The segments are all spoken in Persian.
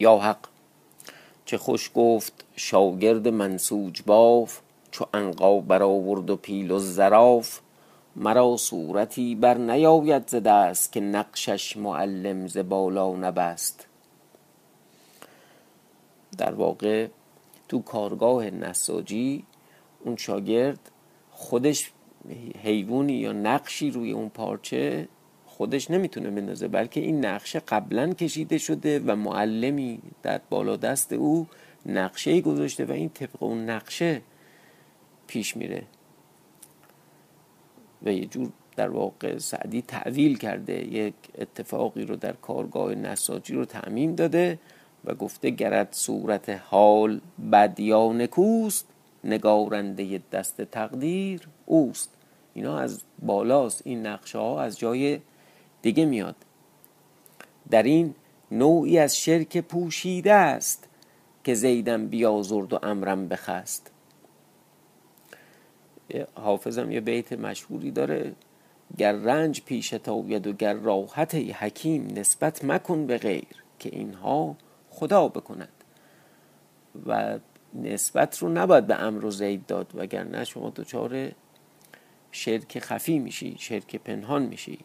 یا حق؟ چه خوش گفت شاگرد منسوج باف چو عنقا برآورد و پیل و زراف. مرا صورتی بر نیاید ز دست که نقشش معلم ز بالا نبست. در واقع تو کارگاه نساجی اون شاگرد خودش حیوانی یا نقشی روی اون پارچه خودش نمی‌تونه بندازه بلکه این نقشه قبلا کشیده شده و معلمی در بالا دست او نقشه گذاشته و این طبق اون نقشه پیش میره. و یه جور در واقع سعدی تعویل کرده یک اتفاقی رو در کارگاه نساجی رو تعمیم داده و گفته گرد صورت حال بد یا نکوست نگارنده دست تقدیر اوست. اینا از بالاست این نقشه ها از جای دیگه میاد. در این نوعی از شرک پوشیده است که زیدم بیازرد و امرم بخست. حافظم یه بیت مشهوری داره. گر رنج پیش تاید و گر راحت حکیم نسبت مکن به غیر که اینها خدا بکند. و نسبت رو نباید به امر و زید داد وگرنه شما دچار شرک خفی میشی شرک پنهان میشی.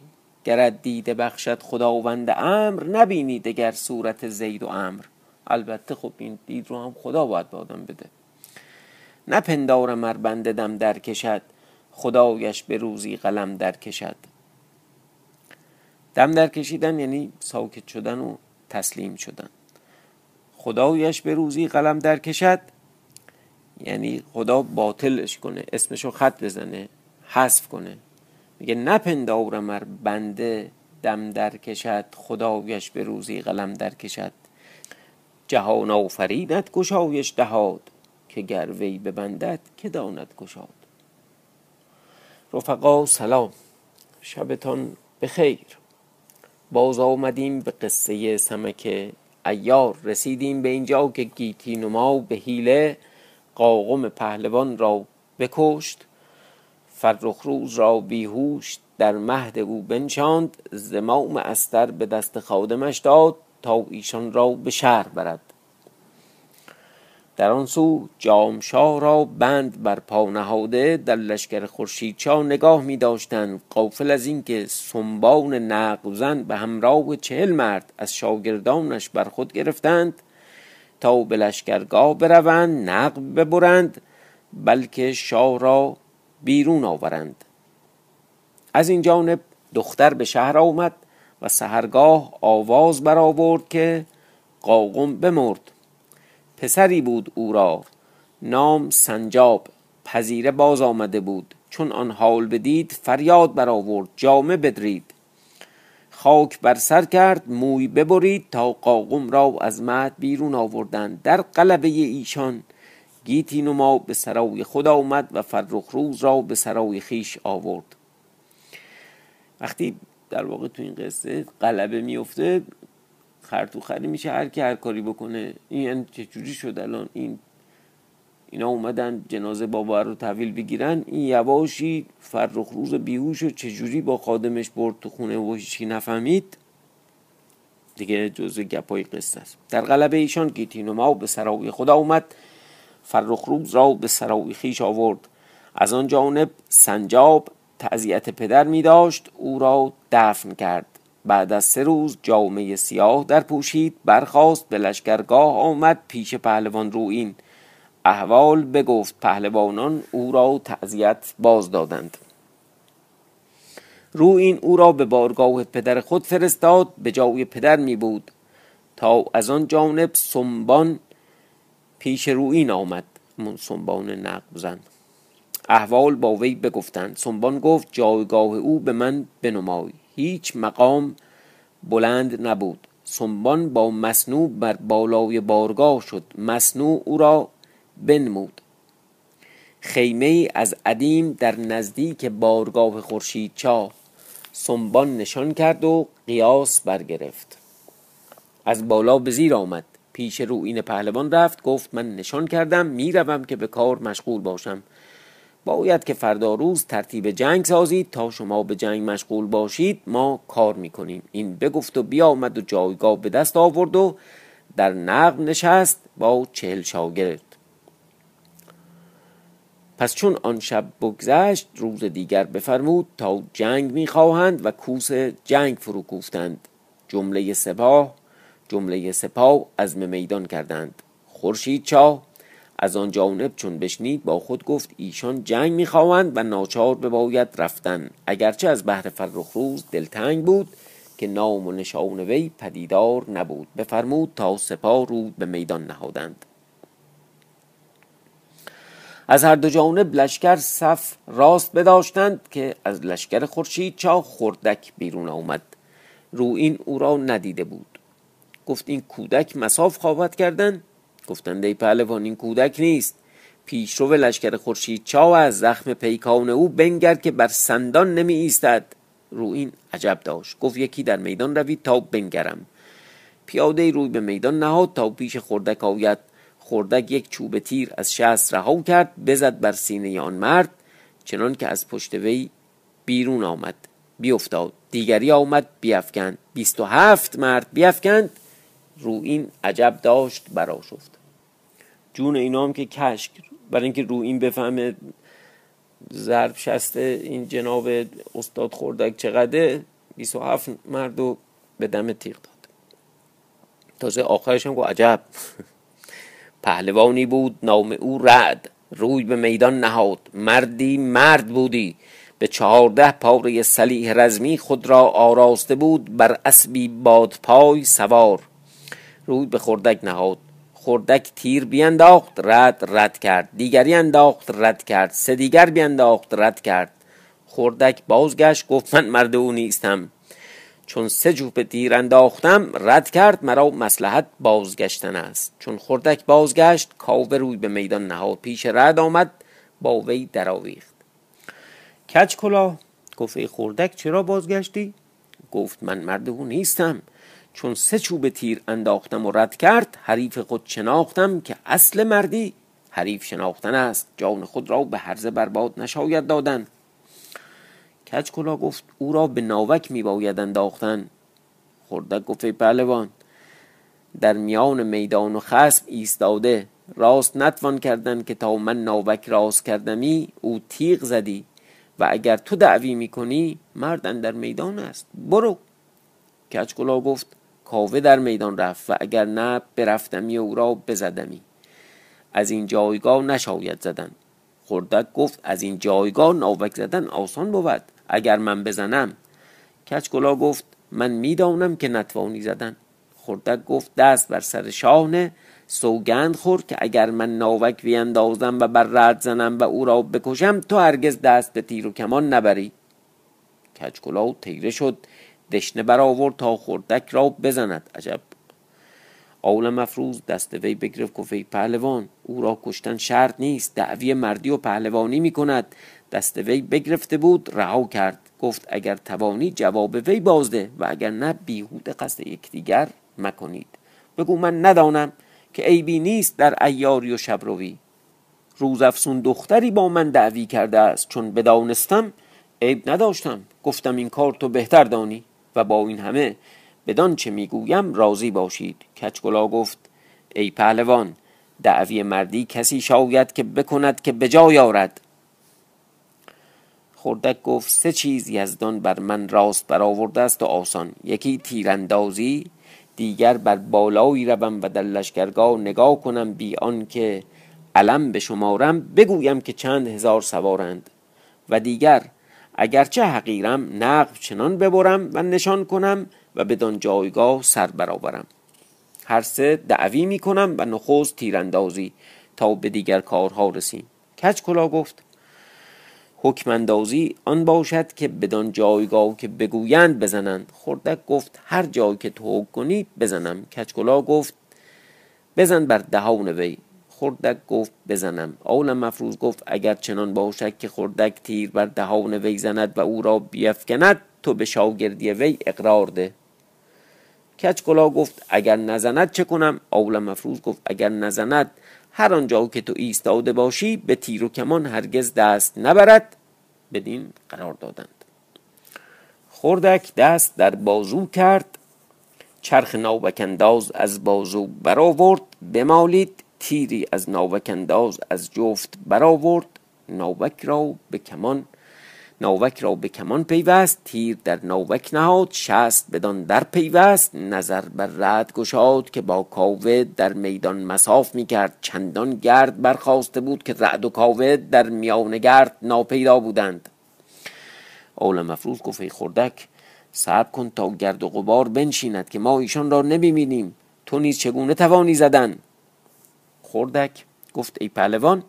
گرد دیده بخشد خداوند امر نبینی دگر صورت زید و امر. البته خب این دید رو هم خدا باید به آدم بده. نپندارم ار بنده دم در کشد خدایش به روزی قلم در کشد. دم در کشیدن یعنی ساکت شدن و تسلیم شدن. خدایش به روزی قلم در کشد یعنی خدا باطلش کنه اسمشو خط بزنه حذف کنه. میگه نپندارم ار بنده دم در کشد خدایش به روزی قلم در کشد. جهان آفریدت گشایش دهاد که گروی ببندد که داند گشاد. رفقا سلام. شبتان بخیر. باز آمدیم به قصه سمک ایار. رسیدیم به اینجا که گیتی نما به حیله قاقم پهلوان را بکشت. فرخ روز را بیهوش در مهد او بنشاند زمام استر به دست خادمش داد تا ایشان را به شهر برد. در آن سو جامشاه را بند بر پا نهاده در لشکر خورشیدچا نگاه می داشتند قافل از اینکه سنبان نقب زن به همراه چهل مرد از شاگردانش بر خود گرفتند تا به لشکرگاه بروند نقب ببرند بلکه شاه را بیرون آورند. از این جانب دختر به شهر آمد و سهرگاه آواز برآورد که قاقم بمرد. پسری بود او را نام سنجاب پذیره باز آمده بود. چون آن حال بدید فریاد برآورد جامه بدرید. خاک بر سر کرد موی ببرید تا قاقم را از مهد بیرون آوردند. در قلبه ایشان گیتی نما به سرای خود آمد و فرخ روز را به سرای خیش آورد. وقتی در واقع تو این قصه قلبه میفته خرطوخری میشه هر کی هر کاری بکنه. این یعنی چجوری شد الان؟ این اینا اومدن جنازه بابا رو تحویل بگیرن. این یواشی فرخ روز بیهوش و چجوری با خادمش برد تو خونه و هیچی نفهمید؟ دیگه جزء گپای قصه است. در قلبه ایشان گیتینوما به سراوی خدا اومد فرخ روز را به سراوی خیش آورد. از آن جانب سنجاب تعذیت پدر می داشت او را دفن کرد. بعد از سه روز جامعه سیاه در پوشید برخواست به لشکرگاه آمد پیش پهلوان روین احوال بگفت پهلوانان او را تعذیت باز دادند. رو این او را به بارگاه پدر خود فرستاد به جای پدر می بود. تا از آن جانب سنبان پیش روین آمد سنبان نقب زن. احوال با وی بگفتند. سنبان گفت جایگاه او به من بنمای. هیچ مقام بلند نبود. سنبان با مصنوع بر بالای بارگاه شد. مصنوع او را بنمود. خیمه از عدیم در نزدیک بارگاه خورشید چا سنبان نشان کرد و قیاس برگرفت. از بالا به زیر آمد. پیش روین پهلوان رفت گفت من نشان کردم می‌روم که به کار مشغول باشم. باید که فردا روز ترتیب جنگ سازید تا شما به جنگ مشغول باشید ما کار می‌کنیم. این بگفت و بیامد و جایگاه به دست آورد و در نقب نشست با چهل شاگرد. پس چون آن شب بگذشت روز دیگر بفرمود تا جنگ می‌خواهند و کوس جنگ فرو کوفتند. جمله سپاه جمله سپاه از میدان کردند. خورشید چا از آن جانب چون بشنید با خود گفت ایشان جنگ می‌خواهند و ناچار بباید رفتن. اگرچه از بحر فرخ روز دلتنگ بود که نام و نشان وی پدیدار نبود. بفرمود تا سپاه رود به میدان نهادند. از هر دو جانب لشکر صف راست بداشتند که از لشکر خورشید چا خردک بیرون آمد. رو این او را ندیده بود. گفت این کودک مساف خوابت کردن. گفتند ای پهلوان این کودک نیست. پیشرو لشکر خورشید چا و از زخم پیکان او بنگر که بر سندان نمی ایستد. رو این عجب داشت. گفت یکی در میدان روید تا بنگرم. پیاده روی به میدان نهاد تا پیش خردک آید. خردک یک چوب تیر از شست رها کرد بزد بر سینه آن مرد چنان که از پشت وی بیرون آمد. بیافتاد. دیگری آمد بیافکند. بیست و هفت مرد بیافکند. رو این عجب داشت برا شفت جون اینا هم که کشک برای اینکه رو این بفهمه ضرب شست این جناب استاد خوردک چقدر 27 مرد رو به دم تیغ داد. تازه آخرش هم گفت عجب. پهلوانی بود نام او رد روی به میدان نهاد. مردی مرد بودی. به چهارده پاره سلیح رزمی خود را آراسته بود. بر اسبی بادپای سوار. روی به خردک نهاد. خردک تیر بینداخت رد رد کرد. دیگری انداخت رد کرد. سه دیگر بینداخت رد کرد. خردک بازگشت گفت من مرد او نیستم. چون سه جوب تیر انداختم رد کرد. مرا مسلحت بازگشتن است. چون خردک بازگشت کاوه روی به میدان نهاد. پیش رد آمد با وی درآویخت. کچ کلا گفت ای خردک چرا بازگشتی؟ گفت من مرد او نیستم. چون سه چوب تیر انداختم و رد کرد حریف خود شناختم که اصل مردی حریف شناختن است. جان خود را به هرزه برباد نشاید دادن. کچ کلا گفت او را به ناوک می باید انداختن. خردک گفت پهلوان در میان میدان و خسم ایستاده. راست نتوان کردن که تا من ناوک راست کردمی او تیغ زدی. و اگر تو دعوی می‌کنی مردن در میدان است. برو. کچکلا گفت کاوه در میدان رفت و اگر نه برفتمی او را بزدمی. از این جایگاه نشاید زدن. خردک گفت از این جایگاه ناوک زدن آسان بود. اگر من بزنم. کچکلا گفت من می‌دانم که نتوانی زدن. خردک گفت دست بر سر شانه سوگند خور که اگر من ناوک بیندازم و بر رد زنم و او را بکشم تو هرگز دست به تیر و کمان نبری. کچکلا تیره شد. دشنه برآورد تا خردک را بزند. عجب. اول مفروض دست وی بگرفت گفت پهلوان او را کشتن شرط نیست. دعوی مردی و پهلوانی می کند دست وی بگرفته بود رها کرد. گفت اگر توانی جواب وی بازده و اگر نه بیهوده قصد یکدیگر مکنید. بگو من ندانم که عیبی نیست در ایاری و شبروی. روز افسون دختری با من دعوی کرده است. چون بدانستم عیب نداشتم. گفتم این کار تو بهتر دانی. و با این همه بدان چه می‌گویم راضی باشید. کچکلا گفت ای پهلوان دعوی مردی کسی شاید که بکند که به جای آرد. خردک گفت سه چیز یزدان بر من راست برآورده است و آسان. یکی تیراندازی دیگر بر بالایی روم و در لشکرگاه نگاه کنم بی که علم به شمارم بگویم که چند هزار سوارند. و دیگر اگرچه حقیرم نقب چنان ببرم و نشان کنم و بدان جایگاه سر برآورم. هر سه دعوی می کنم و نخوز تیراندازی تا به دیگر کارها رسیم. کچ کلا گفت؟ حکم اندازی آن باشد که بدان جایگاه که بگویند بزنند. خردک گفت هر جای که تو کنید بزنم. کچکلا گفت؟ بزن بر دهان وی. خردک گفت بزنم. اول مفروض گفت اگر چنان باشد که خردک تیر بر دهان وی زند و او را بیفکند تو به شاگردی وی اقرار ده. کچکلا گفت اگر نزند چه کنم؟ اول مفروض گفت اگر نزند هر آنجا که تو ایستاده باشی به تیر و کمان هرگز دست نبرد. بدین قرار دادند. خردک دست در بازو کرد چرخ ناوکنداز از بازو برآورد بمالید. تیری از ناوکنداز از جفت برآورد. ناوک را به کمان ناوک را به کمان پیوست. تیر در ناوک نهاد شست بدان در پیوست. نظر بر رد گشاد که با کاوه در میدان مساف می کرد چندان گرد برخواسته بود که رعد و کاوه در میان گرد ناپیدا بودند. اول مفروض گفت ای خردک صبر کن تا گرد و غبار بنشیند که ما ایشان را نمی‌بینیم. تو نیز چگونه توانی زدن؟ خردک گفت ای پهلوان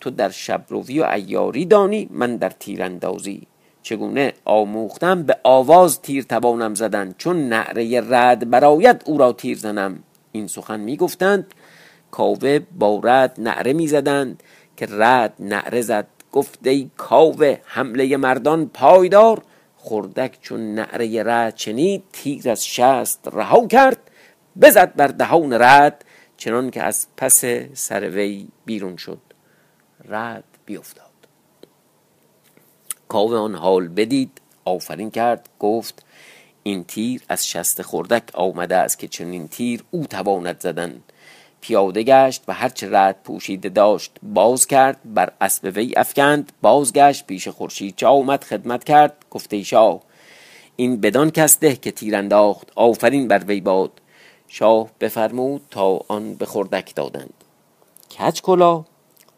تو در شبروی و ایاری دانی من در تیراندازی. چگونه آموختم به آواز تیر توانم زدن چون نعره رد براید او را تیر زنم. این سخن می‌گفتند. کاوه با رد نعره می‌زدند. که رد نعره زد گفت ای کاوه حمله مردان پایدار. خردک چون نعره رد چنید تیر از شست رها کرد. بزد بر دهان رد چنان که از پس سر وی بیرون شد. رد بیفتاد کاوه آن حال بدید آفرین کرد گفت این تیر از شست خردک آمده است که چنین تیر او تواند زدن. پیاده گشت و هرچه رد پوشیده داشت باز کرد بر اسب وی افکند بازگشت پیش خورشید چا آمد خدمت کرد گفته شاه این بدان کس ده که تیر انداخت آفرین بر وی باد. شاه بفرمود تا آن به خردک دادند. کچ کلا؟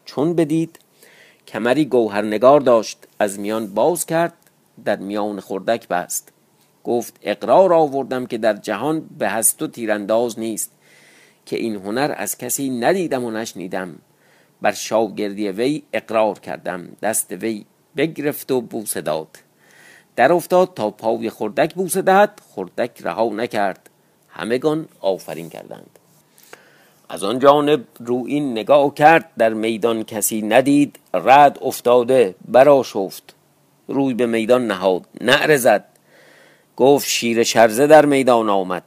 چون بدید. کمری گوهرنگار داشت از میان باز کرد در میان خردک بست. گفت اقرار آوردم که در جهان به هست و تیرانداز نیست که این هنر از کسی ندیدم و نشنیدم. بر شاگردی وی اقرار کردم دست وی بگرفت و بوسه داد. در افتاد تا پای خردک بوسه دهد خردک رها نکرد. همگان آفرین کردند. از آن جانب رو این نگاه کرد در میدان کسی ندید رد افتاده برا شفت. روی به میدان نهاد نعره زد. گفت شیر شرزه در میدان آمد.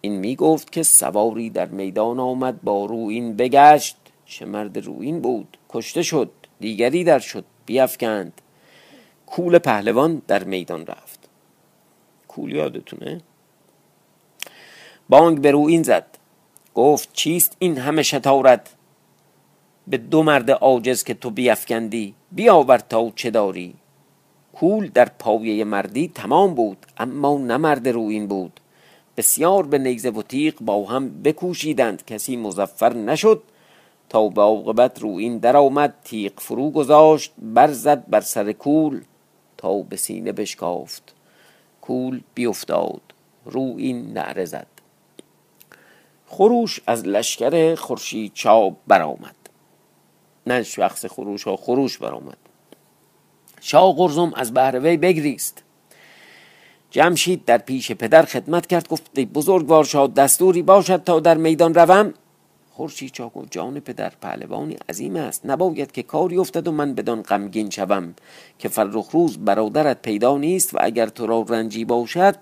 این می گفت که سواری در میدان آمد با روین بگشت. چه مرد روین بود؟ کشته شد دیگری در شد بیافکند کول پهلوان در میدان رفت. کول یادتونه؟ بانگ به روین زد. گفت چیست این همه شتارت؟ به دو مرد عاجز که تو بیافکندی بیاور تا چه داری. کول در پایه مردی تمام بود اما نه مرد روین بود. بسیار به نیزه و تیغ با هم بکوشیدند کسی مزفر نشد. تا به عاقبت روین در آمد تیغ فرو گذاشت برزد بر سر کول تا به سینه بشکافت. کول بیفتاد. روین نعره زد. خروش از لشکر خورشید چاب برآمد. نه شخص خروش ها خروش برآمد. شاه قرزم از بهر وی بگریست. جمشید در پیش پدر خدمت کرد گفت بزرگوار شاد دستوری باشد تا در میدان روم. خورشید چا گفت جان پدر پهلوانی عظیم است. نباید که کاری افتد و من بدان غمگین شوم که فرخ روز برادرت پیدا نیست و اگر تو را رنجی باشد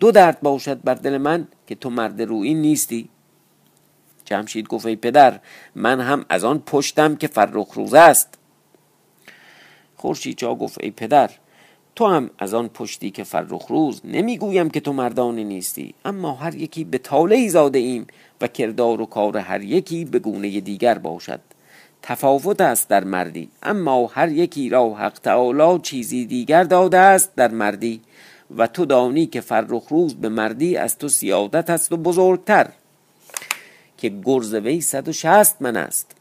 دو درد باشد بر دل من که تو مرد رویین نیستی. جمشید گفت ای پدر من هم از آن پشتم که فرخ روز است. خورشید چا گفت ای پدر تو هم از آن پشتی که فرخ روز نمی‌گویم که تو مردانه نیستی اما هر یکی به تاله زاده ایم و کردار و کار هر یکی به گونه دیگر باشد. تفاوت است در مردی اما هر یکی را حق تعالی چیزی دیگر داده است در مردی. و تو دانی که فرخ روز به مردی از تو سیادت است و بزرگتر. که گرز وی صد و شست من است.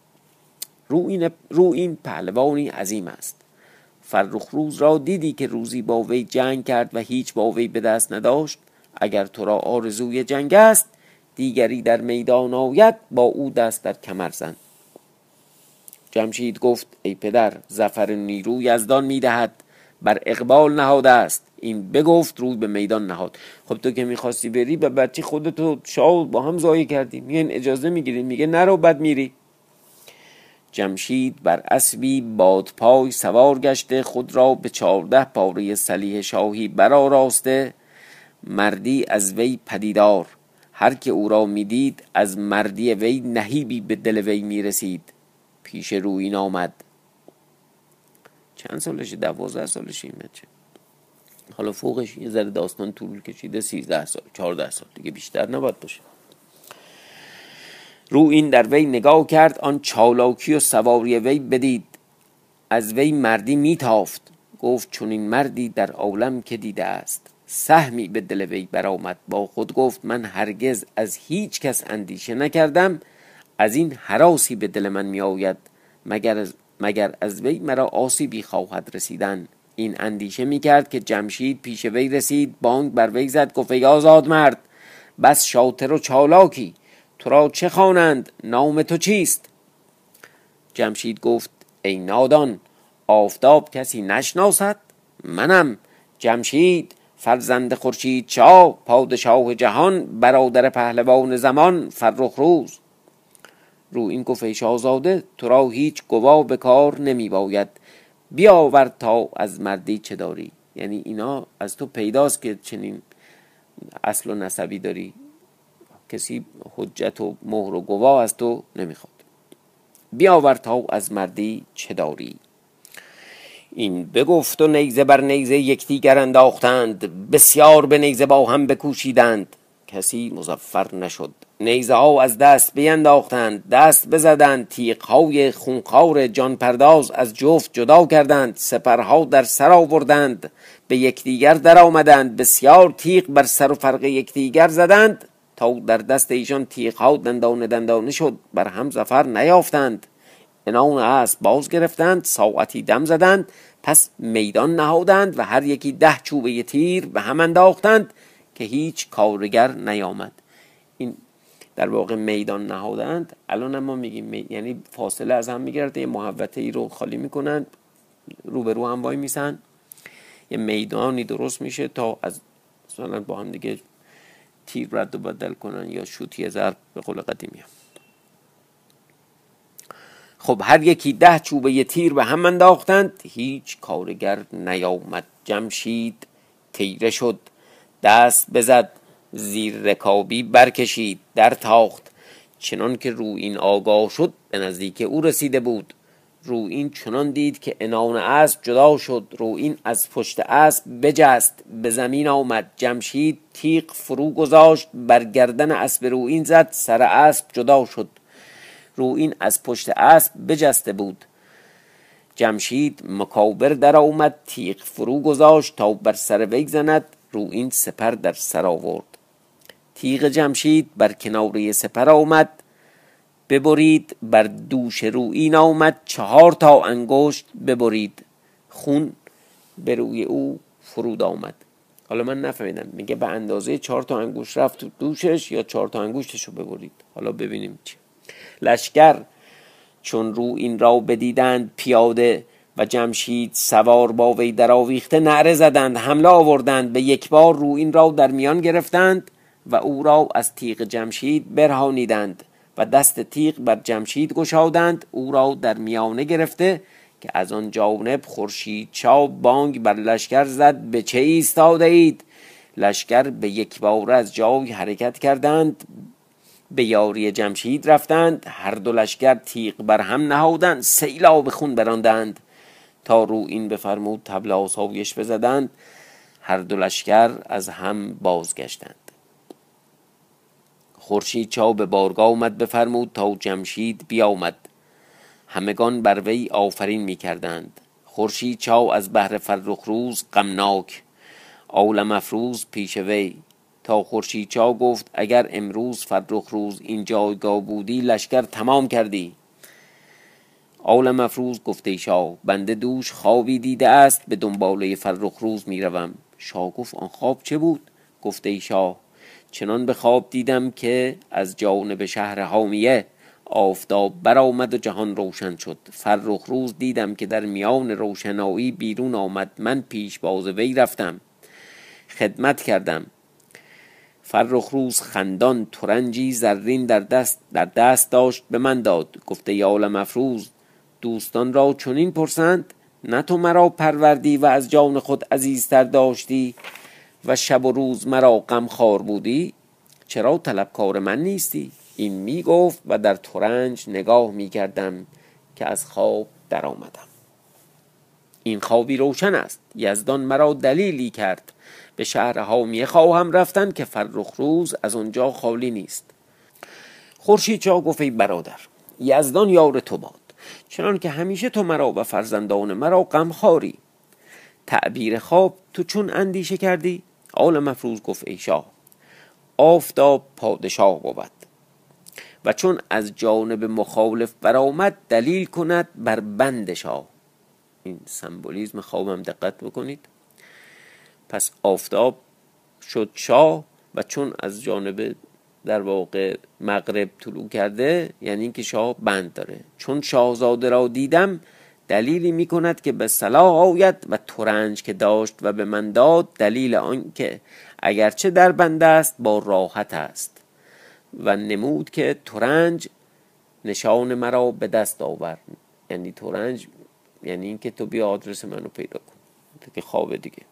رو این, رو این پهلوانی عظیم است. فرخ روز را دیدی که روزی با وی جنگ کرد و هیچ با وی به دست نداشت. اگر تو را آرزوی جنگ است دیگری در میدان آید با او دست در کمر زن. جمشید گفت ای پدر زفر نیروی یزدان می‌دهد. بر اقبال نهاده است. این بگفت روی به میدان نهاد. خب تو که می‌خواستی بری به بچه خودتو شاه با هم زایه کردی. میگن اجازه می‌گیری؟ میگه نرو بد میری. جمشید بر اسبی بادپای سوار گشته خود را به چهارده پاره سلیح شاهی برآراسته مردی از وی پدیدار. هر که او را می‌دید از مردی وی نهیبی به دل وی می‌رسید. پیش روین آمد. چند سالشه؟ دوازده سالشه این بچه؟ حالا فوقش یه ذره داستان طول کشیده 13 سال 14 سال دیگه بیشتر نباید باشه. رو این در وی نگاه کرد آن چالاکی و سواری وی بدید. از وی مردی میتافت. گفت چون این مردی در عالم که دیده است. سهمی به دل وی برآمد. با خود گفت من هرگز از هیچ کس اندیشه نکردم. از این حراسی به دل من می آید مگر از, مگر از وی مرا آسیبی خواهد رسیدن؟ این اندیشه می کرد که جمشید پیش وی رسید بانگ بر وی زد گفت ای آزاد مرد بس شاطر و چالاکی تو را چه خوانند؟ نام تو چیست؟ جمشید گفت ای نادان آفتاب کسی نشناسد؟ منم جمشید فرزند خورشید چا پادشاه جهان برادر پهلوان زمان فرخ روز. رو این گفت شاهزاده تو را هیچ گواه به کار نمی باید بیاور تا از مردی چه داری. یعنی اینا از تو پیداست که چنین اصل و نسبی داری. کسی حجت و مهر و گواه از تو نمی‌خواد. بیاور تا از مردی چه داری. این بگفت و نیزه بر نیزه یکدیگر انداختند. بسیار به نیزه با هم بکوشیدند. کسی مزفر نشد. نیزه ها از دست بینداختند دست بزدند تیغ های خونخوار جان پرداز از جفت جدا کردند سپرها در سر آوردند به یکدیگر در آمدند بسیار تیغ بر سر و فرق یکدیگر زدند تا در دست ایشان تیغ ها دندانه دندانه شد بر هم زفر نیافتند. انان اسب باز گرفتند ساعتی دم زدند پس میدان نهادند و هر یکی ده چوبه تیر به هم انداختند که هیچ کارگر نیامد. در واقع میدان نهادند. الان ما میگیم یعنی فاصله از هم میگرده یه محوطه ای رو خالی می‌کنند. روبرو هم وای میسن. یه میدانی درست میشه تا از مثلا با هم دیگه تیر رد و بدل کنن یا شوتی ضرب به قول قدیمی هم. خب هر یکی ده چوبه تیر به هم انداختند. هیچ کارگر نیامد. جمشید تیره شد. دست بزد. زیر رکابی برکشید در تاخت. چنان که رو این آگاه شد به نزدیک او رسیده بود. رو این چنان دید که انان اسب جدا شد. رو این از پشت اسب بجست به زمین آمد. جمشید تیغ فرو گذاشت بر گردن اسب رو این زد سر اسب جدا شد. رو این از پشت اسب بجسته بود. جمشید مکابر در آمد تیغ فرو گذاشت تا بر سر وی زند رو این سپر در سر آورد. تیغ جمشید بر کناره سپر آمد. ببرید بر دوش رو این آمد. چهار تا انگشت ببرید. خون به روی او فرود آمد. حالا من نفهمیدم. میگه به اندازه چهار تا انگوش رفت دوشش یا چهار تا انگوشتش رو ببرید. حالا ببینیم چی. لشکر چون رو این را بدیدند پیاده و جمشید سوار با وی در آویخته نعره زدند حمله آوردند به یک بار رو این را در میان گرفتند. و او را از تیغ جمشید برهانیدند و دست تیغ بر جمشید گشادند او را در میانه گرفته که از آن جانب خورشید چاب بانگ بر لشکر زد. به چه ایستاده اید لشکر به یک بار از جای حرکت کردند به یاری جمشید رفتند هر دو لشکر تیغ بر هم نهادند سیلاب خون براندند. تا رو این بفرمود تبل آسایش بزدند هر دو لشکر از هم بازگشتند. خورشید چاو به بارگاه آمد بفرمود تا جمشید بیامد. همگان بر وی آفرین می کردند خورشید چاو از بهر فرخ روز غمناک عالم افروز پیش وی. تا خورشید چاو گفت اگر امروز فرخ روز این جایگاه بودی لشکر تمام کردی. عالم افروز گفته شاه بنده دوش خوابی دیده است به دنباله فرخ روز می‌روم. شاه گفت آن خواب چه بود؟ گفته شاه چنان به خواب دیدم که از جانب شهر حامیه آفتاب برآمد و جهان روشن شد. فرخ روز دیدم که در میان روشنایی بیرون آمد. من پیش باز وی رفتم. خدمت کردم. فرخ روز خندان ترنجی زرین در دست در دست داشت به من داد. گفته یا عالم افروز دوستان را چنین پرسند نه تو مرا پروردی و از جان خود عزیزتر داشتی؟ و شب و روز مرا غمخوار بودی؟ چرا طلبکار من نیستی؟ این می گفت و در ترنج نگاه می کردم که از خواب در آمدم این خوابی روشن است. یزدان مرا دلیلی کرد. به شهر حامیه خواهم رفتن که فرخ روز از آنجا خالی نیست. خورشید چا گفت ای برادر یزدان یار تو باد. چنان که همیشه تو مرا و فرزندان مرا غمخواری. تعبیر خواب تو چون اندیشه کردی؟ آل مفروض گفت ای شاه آفتاب پادشاه بود و چون از جانب مخالف برآمد دلیل کند بر بند شاه. این سمبولیزم خوابم دقت بکنید. پس آفتاب شد شاه و چون از جانب در واقع مغرب طلوع کرده یعنی اینکه شاه بند داره. چون شاهزاده را دیدم دلیلی می کند که به صلاح آید و ترنج که داشت و به من داد دلیل آن که اگرچه در بند است با راحت است. و نمود که ترنج نشان مرا به دست آورد. یعنی ترنج یعنی اینکه تو بیا آدرس منو پیدا کن. که خوابه دیگه.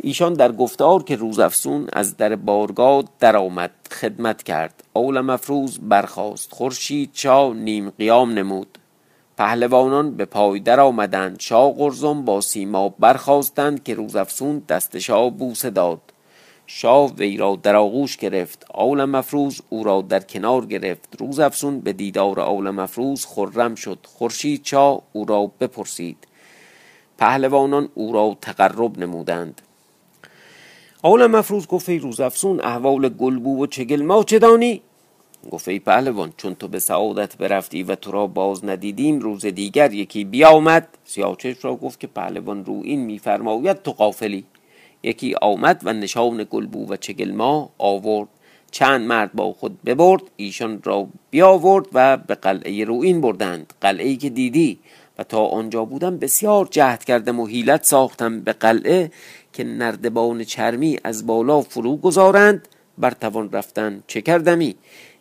ایشان در گفتار که روزافسون از در بارگاه درآمد خدمت کرد. اول مفروض برخاست. خورشید چا نیم قیام نمود. پهلوانان به پای در آمدند. شاه قرزم با سیما برخواستند که روزافسون دست شاه بوسه داد. شاه وی را در آغوش گرفت. آول مفروز او را در کنار گرفت. روز افسون به دیدار آول مفروز خرم شد. خورشید چا او را بپرسید. پهلوانان او را تقرب نمودند. آول مفروز گفت ای روز افسون احوال گلبو و چگل ما چه دانی گفت ای پهلوان چون تو به سعادت برفتی و تو را باز ندیدیم روز دیگر یکی بیامد. سیاچش را گفت که پهلوان رو این میفرماید تو قافلی. یکی آمد و نشان گلبو و چگلما آورد. چند مرد با خود ببرد ایشان را بیاورد و به قلعه روین بردند. قلعه که دیدی و تا آنجا بودم بسیار جهد کردم و حیلت ساختم به قلعه که نردبان چرمی از بالا فرو گذارند. بر توان رفتن چه کردمی؟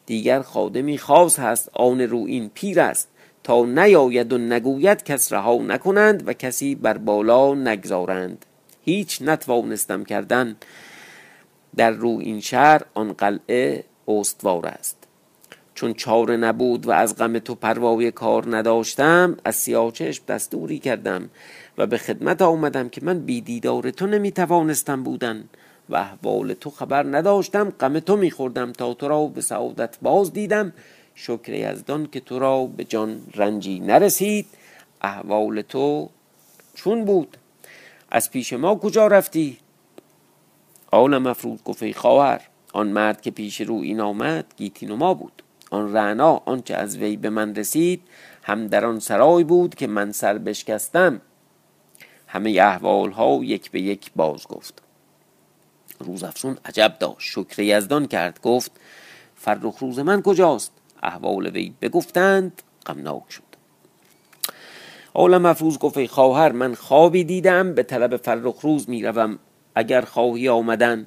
دیگر خادمی خاص هست آن روین پیر است. تا نیاید و نگوید کس رها نکنند و کسی بر بالا نگذارند. هیچ نتوانستم کردن در رو این شهر آن قلعه استوار است. چون چاره نبود و از غم تو پروای کار نداشتم از سیاچشم دستوری کردم و به خدمت آمدم که من بی دیدار تو نمی توانستم بودن. و احوال تو خبر نداشتم غم تو میخوردم تا تو را به سعادت باز دیدم. شکر یزدان که تو را به جان رنجی نرسید. احوال تو چون بود؟ از پیش ما کجا رفتی؟ آن مفروض گفت ای خواهر آن مرد که پیش رو این آمد گیتین ما بود. آن رعنا آنچه از وی به من رسید هم در آن سرای بود که من سر بشکستم. همه احوال ها یک به یک باز گفت. روز افسون عجب داشت. شکر یزدان کرد گفت فرخ روز من کجاست؟ احوال وی بگفتند غمناک شد. عالم افروز گفت خواهر من خوابی دیدم به طلب فرخ روز می‌روم. اگر خواهی آمدن.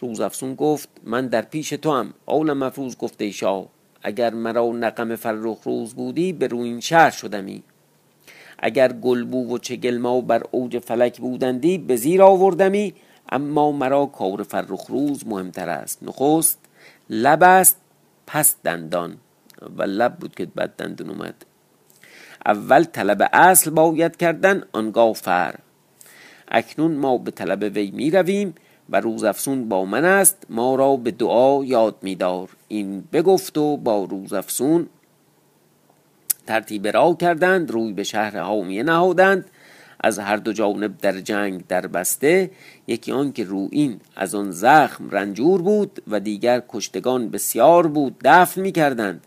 روز افسون گفت من در پیش تو هم عالم افروز گفت ای شاه اگر مرا نقم فرخ روز بودی به روی شهر شدمی. اگر گلبو و چگلما بر اوج فلک بودندی به زیر آوردمی. اما مرا کار فرخ روز مهمتر است. نخست لب است پس دندان و لب بود که بد دندون اومد. اول طلب اصل باید کردن آنگاه فر. اکنون ما به طلب وی می رویم و روز افسون با من است. ما را به دعا یاد میدار. این بگفت و با روز افسون ترتیب را کردند روی به شهر حامیه نهادند. از هر دو جانب در جنگ در بسته یکی آن که این از آن زخم رنجور بود و دیگر کشتگان بسیار بود دفن می کردند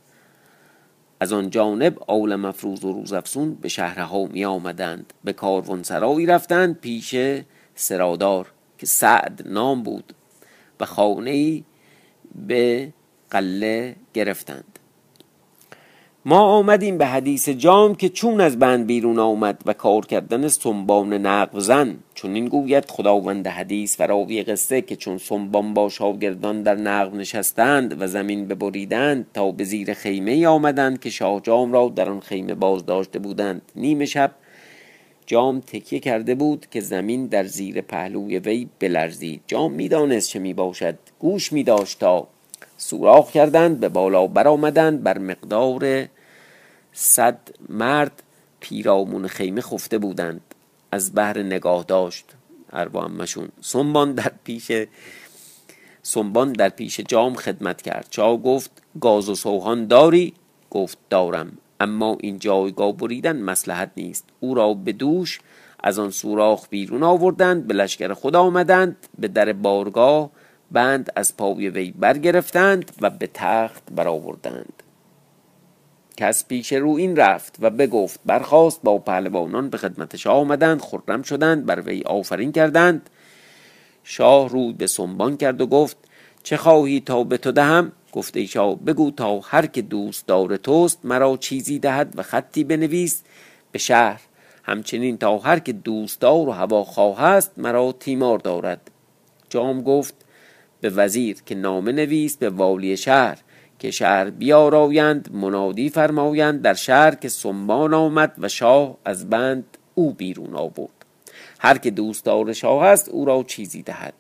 از آن جانب آول مفروض و روزافسون به شهرها می آمدند به سرایی رفتند پیش سرادار که سعد نام بود و خانه به قله گرفتند. ما آمدیم به حدیث جام که چون از بند بیرون آمد و کار کردن سنبان نقب زن چون این گوید خداوند حدیث و راوی قصه که چون سنبان با شاگردان در نقب نشستند و زمین ببریدند تا به زیر خیمه آمدند که شاه جام را در آن خیمه باز داشته بودند. نیمه شب جام تکیه کرده بود که زمین در زیر پهلوی وی بلرزید. جام می‌دانست چه می باشد گوش می داشت تا سوراخ کردند به بالا برآمدند بر مقدار صد مرد پیرامون خیمه خفته بودند. از بهر نگاه داشت اروا همشون. سنبان در پیش سنبان در پیش جام خدمت کرد. چا گفت گاز و سوهان داری؟ گفت دارم. اما این جایگاه بریدن مسلحت نیست. او را به دوش از آن سوراخ بیرون آوردند به لشکر خود آمدند به در بارگاه بند از پای وی برگرفتند و به تخت برآوردند. کس پیش رو این رفت و بگفت برخواست با پهلوانان به خدمت شاه آمدند خرم شدند بر وی آفرین کردند. شاه روی به سنبان کرد و گفت چه خواهی تا به تو دهم؟ گفت ای شاه بگو تا هر که دوست دار توست مرا چیزی دهد و خطی بنویس به شهر. همچنین تا هر که دوستدار و هوا خواه است مرا تیمار دارد. جام گفت به وزیر که نامه نویس به والی شهر که شهر بیارایند منادی فرمایند در شهر که سنبان آمد و شاه از بند او بیرون آورد. هر که دوستدار شاه است او را چیزی دهد.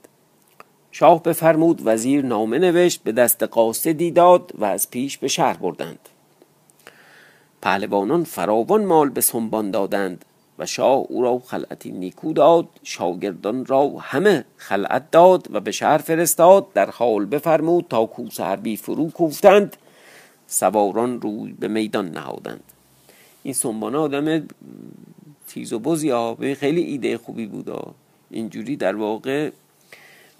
شاه بفرمود وزیر نامه نوشت به دست قاصدی داد و از پیش به شهر بردند. پهلوانان فراوان مال به سنبان دادند. و شاه او را خلعتی نیکو داد شاگردان را همه خلعت داد و به شهر فرستاد در حال بفرمود تا کوس حربی فرو کوفتند سواران روی به میدان نهادند. این سنبانه آدم تیز و بزی خیلی ایده خوبی بود اینجوری در واقع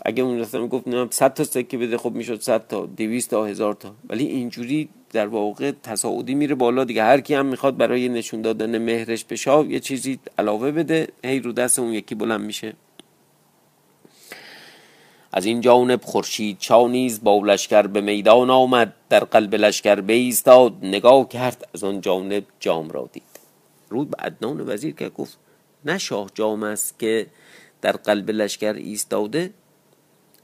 اگه اون رفتم گفت نه 100 تا سکه بده خب می‌شد 100 تا 200 تا هزار تا. ولی اینجوری در واقع تصاعدی میره بالا دیگه. هر کی هم می‌خواد برای نشون دادن مهرش به شاه یه چیزی علاوه بده هی رو دست اون یکی بلند میشه. از این جانب خورشید چا نیز با لشکر به میدان آمد در قلب لشکر بیستاد نگاه کرد از آن جانب جام را دید. رود به عدنان وزیر که گفت نه شاه جام است که در قلب لشکر ایستاده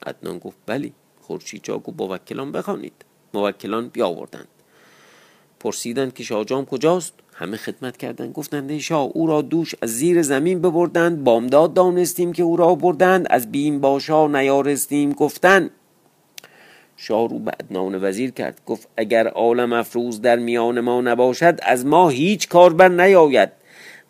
عدنان گفت بلی خورشید چا گفت با وکلان بخوانید. موکلان بیاوردند. پرسیدند که شاهجام کجاست؟ همه خدمت کردند. گفتند شاه او را دوش از زیر زمین ببردند. بامداد دانستیم که او را بردند از بیم باشا نیارستیم. گفتن شاه رو به ادنان وزیر کرد. گفت اگر عالم افروز در میان ما نباشد از ما هیچ کار بر نیاید.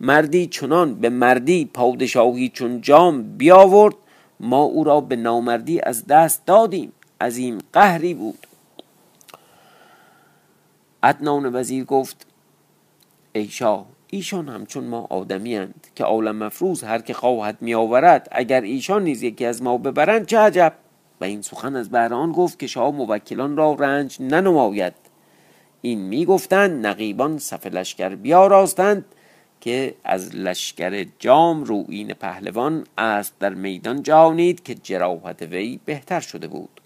مردی چنان به مردی پادشاهی چون جام بیاورد ما او را به نامردی از دست دادیم. از این قهری بود. عدنان وزیر گفت ای شاه ایشان همچون ما آدمی هند که عالم مفروض هر که خواهد می آورد اگر ایشان نیز یکی از ما ببرند چه عجب؟ و این سخن از بهران گفت که شاه موکلان را رنج ننماید. این می گفتند نقیبان صف لشکر بیاراستند. که از لشکر جام روین پهلوان است در میدان جانید که جراحت وی بهتر شده بود.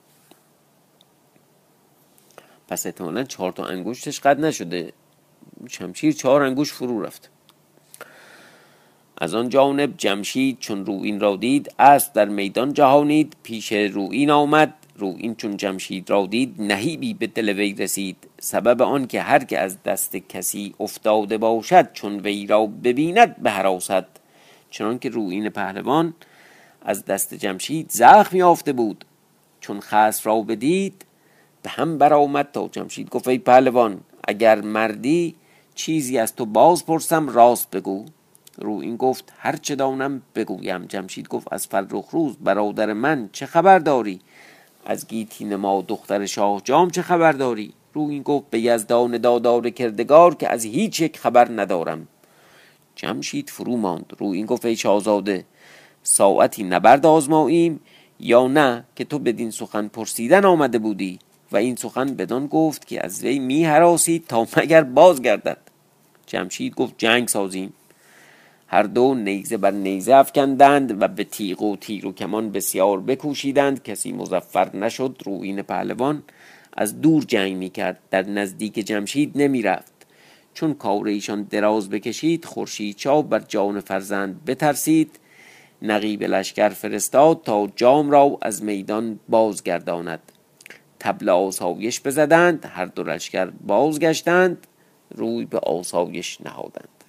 پس احتمالا چهار تا انگشتش قد نشده. شمشیر چهار انگوش فرو رفت. از آن جانب جمشید چون روین را دید اسب در میدان جهانید پیش روین آمد. روین چون جمشید را دید نهیبی به دل وی رسید. سبب آن که هر که از دست کسی افتاده باشد چون وی را ببیند به حراست چنان که روین پهلوان از دست جمشید زخم یافته بود. چون خصف را بدید به هم برآمد تا جمشید گفت ای پهلوان اگر مردی چیزی از تو باز پرسم راست بگو. رو این گفت هر چه دانم بگویم. جمشید گفت از فرخ روز برادر من چه خبر داری؟ از گیتین ما دختر شاه جام چه خبر داری؟ رو این گفت به یزدان دادار کردگار که از هیچ یک خبر ندارم. جمشید فرو ماند. رو این گفت ای شاهزاده ساعتی نبرد آزماییم یا نه که تو بدین سخن پرسیدن آمده بودی؟ و این سخن بدان گفت که از وی می تا مگر بازگردد. جمشید گفت جنگ سازیم. هر دو نیزه بر نیزه افکندند و به تیغ و تیر و کمان بسیار بکوشیدند. کسی مزفر نشد روین پهلوان از دور جنگ می کرد در نزدیک جمشید نمی رفت چون کار ایشان دراز بکشید خورشید چاو بر جان فرزند بترسید. نقیب لشکر فرستاد تا جام را از میدان بازگرداند. تبل آسایش بزدند هر دو لشکر بازگشتند روی به آسایش نهادند.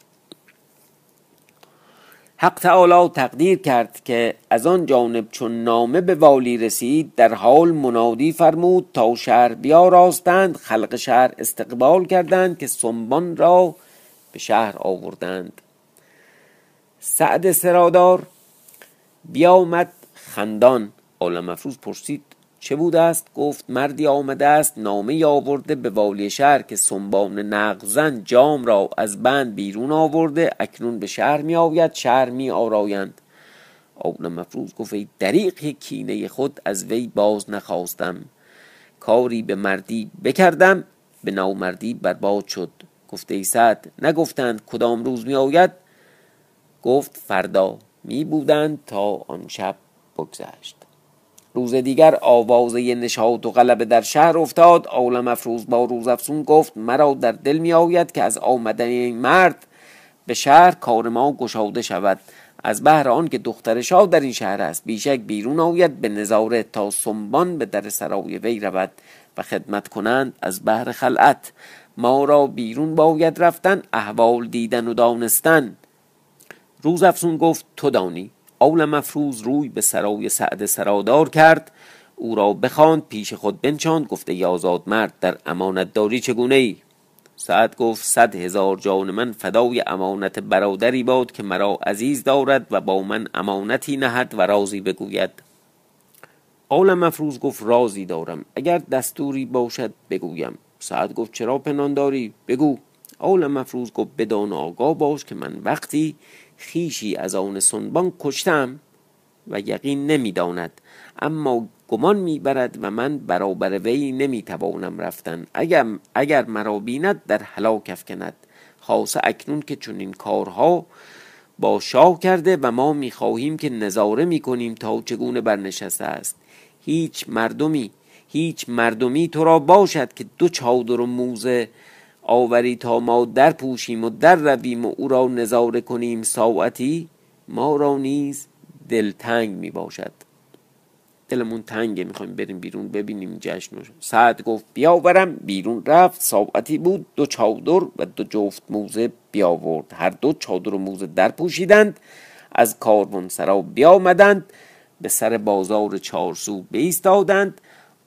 حق تعالی تقدیر کرد که از آن جانب چون نامه به والی رسید در حال منادی فرمود تا شهر بیاراستند خلق شهر استقبال کردند که سنبان را به شهر آوردند. سعد سرادار بیامد خندان عالم افروز پرسید چه بوده است گفت مردی آمده است نامه آورده به والی شهر که سنبان نقزن جام را از بند بیرون آورده اکنون به شهر می آوید شهر می آرایند عالم افروز گفت ای دریق کینه خود از وی باز نخواستم. کاری به مردی بکردم به نامردی برباد شد. گفته ای سعد نگفتند کدام روز می آید گفت فردا. می بودند تا آن شب بگذشت. روز دیگر آوازه نشاط و غلبه در شهر افتاد. عالم افروز با روز افسون گفت مرا در دل می آید که از آمدن این مرد به شهر کار ما گشاده شود. از بهر آن که دختر شاه در این شهر است. بیشک بیرون آید به نظاره تا سنبان به در سرای وی رود و خدمت کنند از بهر خلعت. ما را بیرون باید رفتن احوال دیدن و دانستن. روز افسون گفت تو دانی؟ اول مفروز روی به سرای سعد سرادار کرد. او را بخواند پیش خود بنشاند گفته ای آزاد مرد در امانت داری چگونه ای؟ سعد گفت صد هزار جان من فدای امانت برادری باد که مرا عزیز دارد و با من امانتی نهد و رازی بگوید. اول مفروز گفت رازی دارم. اگر دستوری باشد بگویم. سعد گفت چرا پنان داری؟ بگو. اول مفروز گفت بدان آگاه باش که من وقتی خیشی از آن سنبان کشتم و یقین نمی‌داند اما گمان می‌برد و من برابر وی نمی‌توانم رفتن. اگر, اگر مرا بیند در هلاک افکند. خاصه اکنون که چنین کارها با شاه کرده و ما می‌خواهیم که نظاره می‌کنیم تا چگونه برنشسته است. هیچ مردمی هیچ مردمی تو را باشد که دو چادر و موزه آوری تا ما در پوشیم و در رویم و او را نظاره کنیم ساعتی ما را نیز دلتنگ می باشد. دلمون تنگه می‌خوایم بریم بیرون ببینیم جشن سعد گفت بیاورم. بیرون رفت ساعتی بود دو چادر و دو جفت موزه بیاورد. هر دو چادر و موزه در پوشیدند از کاروان سرا بیامدند به سر بازار چارسو بیستادند.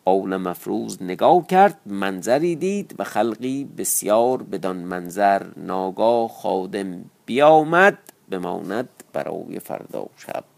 اول مفروز نگاه کرد منظری دید و خلقی بسیار بدان منظر ناگاه خادم بیامد بماند برای فردا شب.